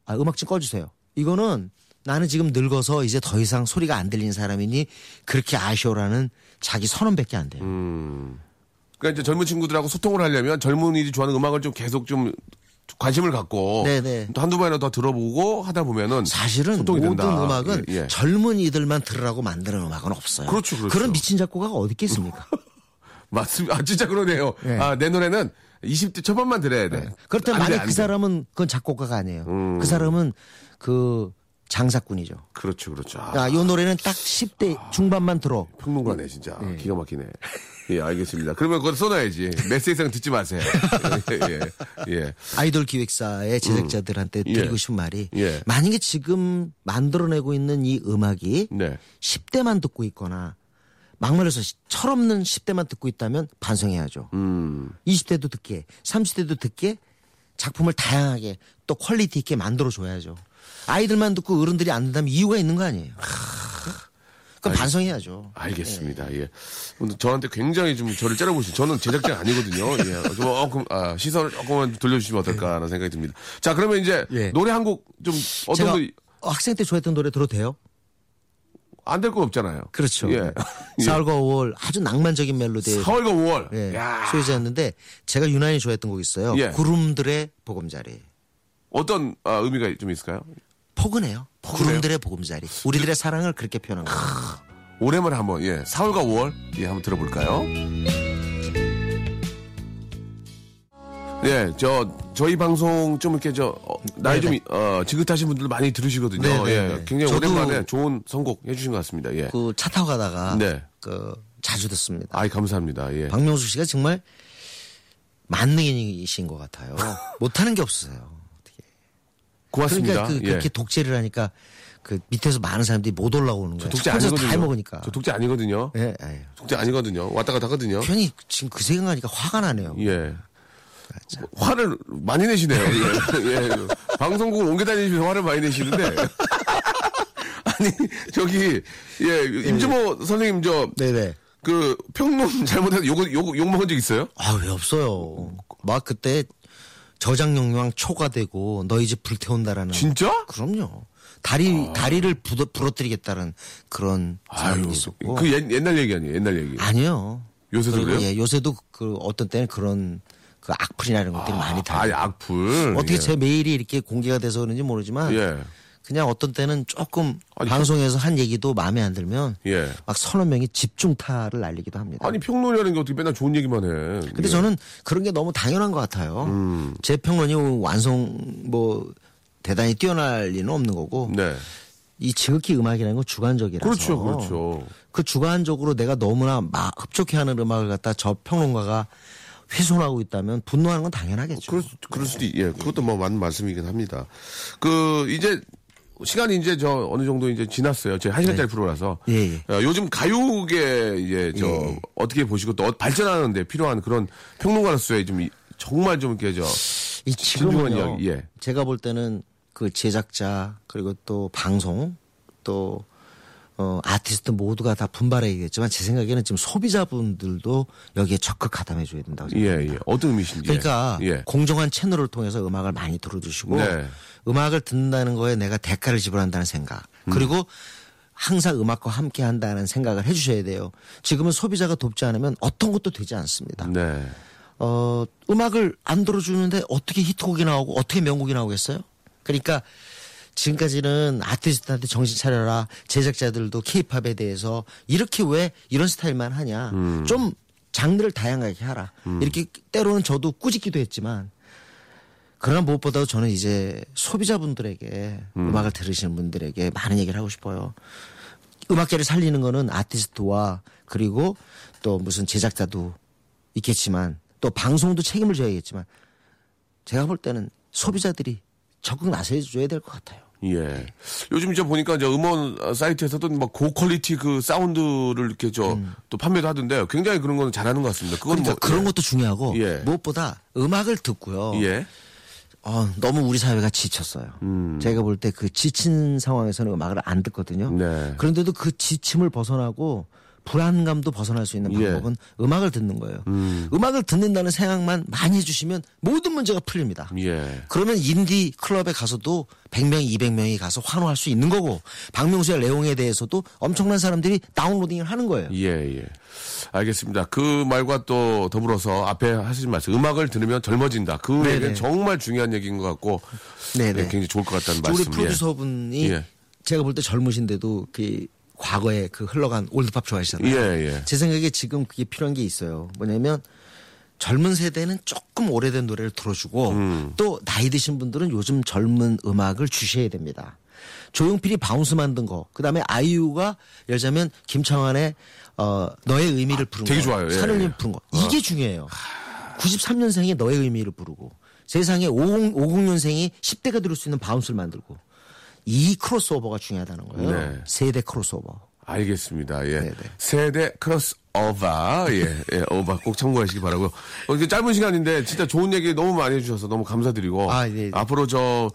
아, 음악 좀 꺼주세요. 이거는 나는 지금 늙어서 이제 더 이상 소리가 안 들리는 사람이니 그렇게 아쉬워라는 자기 선언밖에 안 돼요. 그러니까 이제 젊은 친구들하고 소통을 하려면 젊은이들이 좋아하는 음악을 좀 계속 좀 관심을 갖고 네네. 또 한두 번이나 더 들어보고 하다 보면은 사실은 모든 된다. 음악은 예, 예. 젊은이들만 들으라고 만드는 음악은 없어요. 그렇죠, 그렇죠. 런 미친 작곡가가 어디 있겠습니까? 맞습니다. 아 진짜 그러네요. 예. 아 내 노래는 20대 초반만 들어야 돼. 그렇다면 안 돼, 만약 안그 돼. 사람은 그건 작곡가가 아니에요. 음. 그 사람은 그 장사꾼이죠. 그렇죠, 그렇죠. 아, 야, 이 노래는 딱 10대 중반만 들어. 평론가네 진짜 기가 막히네. 예, 알겠습니다. 그러면 그걸 써놔야지. 메시지상 듣지 마세요. 예, 예, 예. 아이돌 기획사의 제작자들한테 예. 드리고 싶은 말이 예. 만약에 지금 만들어내고 있는 이 음악이 네. 10대만 듣고 있거나 막말해서 시- 철없는 10대만 듣고 있다면 반성해야죠. 음. 20대도 듣게, 30대도 듣게 작품을 다양하게 또 퀄리티 있게 만들어 줘야죠. 아이들만 듣고 어른들이 안 듣다면 이유가 있는 거 아니에요. 그럼 반성해야죠. 알겠습니다. 예. 오늘 저한테 굉장히 좀 저를 째려보시죠. 저는 제작자가 아니거든요. 예. 조금, 아, 시선을 조금만 돌려주시면 어떨까라는 생각이 듭니다. 자, 그러면 이제 예. 노래 한 곡 좀 어떤 거 학생 때 좋아했던 노래 들어도 돼요? 안될건 없잖아요. 그렇죠. 예. 예. 4월과 5월 아주 낭만적인 멜로디의 4월과 5월. 예, 야 소유자였는데 제가 유난히 좋아했던 곡 있어요. 예. 구름들의 보금자리. 어떤 아, 의미가 좀 있을까요? 포근해요. 구름들의 보금자리. 우리들의 사랑을 그렇게 표현한 거예요. 오랜만에 한번 예 4월과 5월 예 한번 들어볼까요? 예, 저 저희 방송 좀 이렇게 저 어, 나이 좀 네네. 어, 지긋하신 분들도 많이 들으시거든요. 네네네. 예, 굉장히 저도 오랜만에 좋은 선곡 해주신 것 같습니다. 예, 그 차 타고 가다가 네. 그 자주 듣습니다. 아이 감사합니다. 예, 박명수 씨가 정말 만능이신 것 같아요. 못하는 게 없어요. 고맙습니다. 그러니까 그, 예. 그렇게 독재를 하니까 그 밑에서 많은 사람들이 못 올라오는 거예요. 독재 아니거든요. 다 해먹으니까. 저 독재 아니거든요. 예, 예. 독재 아니거든요. 왔다 갔다 하거든요. 괜히 지금 그 생각하니까 화가 나네요. 예. 화를 많이 내시네요. 예. 예. 방송국을 옮겨 다니시면서 화를 많이 내시는데. 아니, 저기, 예, 임주모 선생님, 저, 네네. 그, 평론 잘못해서 욕, 욕, 욕 먹은 적 있어요? 아, 왜 없어요. 막 그때 저장 용량 초과되고 너희 집 불태운다라는. 진짜? 그럼요. 다리, 다리를 부러, 부러뜨리겠다는 그런 상황이 있었고. 그 옛, 옛날 얘기 아니에요, 옛날 얘기. 아니요. 요새도 그래요? 예, 요새도 그 어떤 때는 그런 그 악플이나 이런 것들이 많이 아, 달려요. 악플. 어떻게 예. 제 메일이 이렇게 공개가 돼서 그런지 모르지만 예. 그냥 어떤 때는 조금 아니, 방송에서 한 얘기도 마음에 안 들면 예. 막 서너 명이 집중타를 날리기도 합니다. 아니, 평론이라는 게 어떻게 맨날 좋은 얘기만 해. 근데 예. 저는 그런 게 너무 당연한 것 같아요. 음. 제 평론이 완성 뭐 대단히 뛰어날 리는 없는 거고 네. 이 지극히 음악이라는 건 주관적이라서 그렇죠, 그렇죠. 그 주관적으로 내가 너무나 마, 흡족해하는 음악을 갖다 저 평론가가 훼손하고 있다면 분노하는 건 당연하겠죠. 그럴, 수- 그럴 수도, 있- 예, 그것도 뭐 맞는 말씀이긴 합니다. 그, 이제, 시간이 이제 저 어느 정도 이제 지났어요. 제한 시간짜리 프로라서. 예, 예. 어, 요즘 가요계 이제 저 예. 어떻게 보시고 또 어- 발전하는데 필요한 그런 평론가로서의 좀 이- 정말 좀 이렇게 저이 지금은요. 이야기, 예. 제가 볼 때는 그 제작자 그리고 또 방송 또 어, 아티스트 모두가 다 분발해야겠지만 제 생각에는 지금 소비자분들도 여기에 적극 가담해 줘야 된다고 예, 생각합니다. 예. 어떤 의미신지. 그러니까 예. 공정한 채널을 통해서 음악을 많이 들어주시고 네. 음악을 듣는다는 거에 내가 대가를 지불한다는 생각 음. 그리고 항상 음악과 함께 한다는 생각을 해주셔야 돼요. 지금은 소비자가 돕지 않으면 어떤 것도 되지 않습니다. 네. 어, 음악을 안 들어주는데 어떻게 히트곡이 나오고 어떻게 명곡이 나오겠어요? 그러니까 지금까지는 아티스트한테 정신 차려라. 제작자들도 케이팝에 대해서 이렇게 왜 이런 스타일만 하냐. 좀 장르를 다양하게 하라. 이렇게 때로는 저도 꾸짖기도 했지만 그러나 무엇보다도 저는 이제 소비자분들에게 음. 악을 들으시는 분들에게 많은 얘기를 하고 싶어요. 음악계를 살리는 거는 아티스트와 그리고 또 무슨 제작자도 있겠지만 또 방송도 책임을 져야겠지만 제가 볼 때는 소비자들이 적극 나서줘야 될 것 같아요. 예. 요즘 이제 보니까 저 음원 사이트에서도 막 고퀄리티 그 사운드를 이렇게 저또 판매도 하던데 굉장히 그런 거는 잘하는 것 같습니다. 그건 음. 그러니까 뭐 그런 것도 중요하고 예. 무엇보다 음악을 듣고요. 예. 어, 너무 우리 사회가 지쳤어요. 제가 볼 때 그 지친 상황에서는 음악을 안 듣거든요. 네. 그런데도 그 지침을 벗어나고 불안감도 벗어날 수 있는 예. 방법은 음악을 듣는 거예요. 음. 악을 듣는다는 생각만 많이 해주시면 모든 문제가 풀립니다. 예. 그러면 인디 클럽에 가서도 100명, 200명이 가서 환호할 수 있는 거고 박명수의 레옹에 대해서도 엄청난 사람들이 다운로딩을 하는 거예요. 예, 예. 알겠습니다. 그 말과 또 더불어서 앞에 하시는 말씀, 음악을 들으면 젊어진다. 그 네네. 얘기는 정말 중요한 얘기인 것 같고, 네네. 예, 굉장히 좋을 것 같다는 우리 말씀. 프로듀서분이 예. 제가 볼 때 젊으신데도 그 과거에 그 흘러간 old pop 좋아하시잖아요. 예, 예. 제 생각에 지금 그게 필요한 게 있어요. 뭐냐면 젊은 세대는 조금 오래된 노래를 들어주고 음. 또 나이 드신 분들은 요즘 젊은 음악을 주셔야 됩니다. 조용필이 Bounce 만든 거, 그 다음에 아이유가 들자면 김창완의 어, 너의 의미를 부른 되게 거, 좋아요. 예, 산울림 예. 부른 거 이게 중요해요. 93년생이 너의 의미를 부르고 세상에 50, 50년생이 10대가 들을 수 있는 Bounce를 만들고 이 크로스오버가 중요하다는 거예요. 네. 세대 크로스오버. 알겠습니다. 예. 네네. 세대 크로스 오버. 예, 예, 오버 꼭 참고하시기 바라고요. 어, 짧은 시간인데 진짜 좋은 얘기 너무 많이 해주셔서 너무 감사드리고. 아, 네, 네. 앞으로 저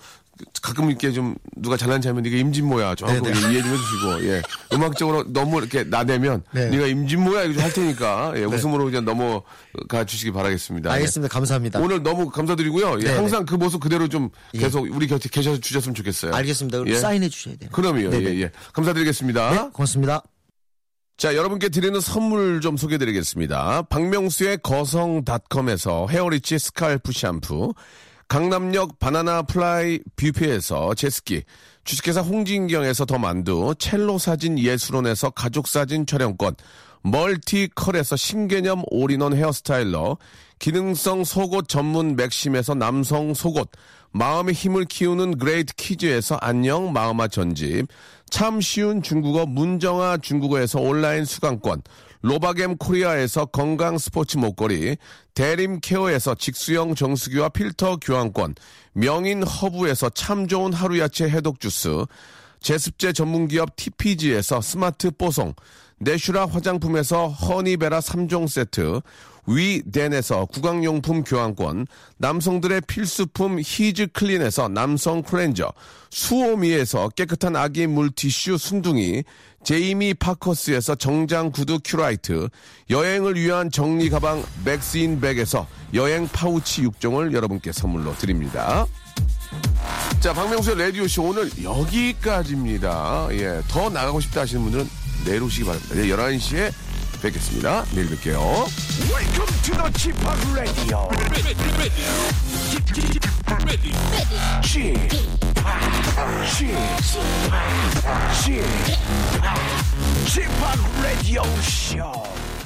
가끔 이렇게 좀 누가 잘난 체하면 네가 임진모야 조금 네, 네. 이해해 좀 해주시고 예 음악적으로 너무 이렇게 나대면 네. 네가 임진모야 이거 좀 할 테니까 예 웃음으로 그냥 넘어가 주시기 바라겠습니다. 예. 알겠습니다. 감사합니다. 오늘 너무 감사드리고요. 예, 네네. 항상 그 모습 그대로 좀 계속 우리 곁에 계셔 주셨으면 좋겠어요. 알겠습니다. 그럼 예. 사인해 주셔야 돼요. 그럼요. 네네. 예, 예. 감사드리겠습니다. 네, 고맙습니다. 자, 여러분께 드리는 선물 좀 소개드리겠습니다. 박명수의 거성닷컴에서 헤어리치 scalp 샴푸, 강남역 바나나 플라이 뷔페에서 제스키, 주식회사 홍진경에서 더 만두, 첼로 사진 예술원에서 가족 사진 촬영권, 멀티컬에서 신개념 all-in-one hair styler, 기능성 속옷 전문 맥심에서 남성 속옷, 마음의 힘을 키우는 그레이트 키즈에서 안녕 마음아 전집, 참 쉬운 중국어 문정아 중국어에서 온라인 수강권, 로바겜 코리아에서 건강 스포츠 목걸이, 대림 케어에서 직수형 정수기와 필터 교환권, 명인 허브에서 참 좋은 하루 야채 해독 주스, 제습제 전문기업 TPG에서 스마트 뽀송, 내슈라 화장품에서 허니베라 3종 세트, 위덴에서 구강용품 교환권, 남성들의 필수품 히즈 클린에서 남성 클렌저, 수오미에서 깨끗한 아기 물티슈 순둥이, 제이미 파커스에서 정장 구두 큐라이트, 여행을 위한 정리 가방 맥스인 백에서 여행 파우치 6종을 여러분께 선물로 드립니다. 자, 박명수의 라디오쇼 오늘 여기까지입니다. 예, 더 나가고 싶다 하시는 분들은 내일 오시기 바랍니다. 예, 11시에 뵙겠습니다. 내일 뵐게요. Welcome to the Radio. ready, ready, ready, Chip, Chip, Chip, Chip Radio Show.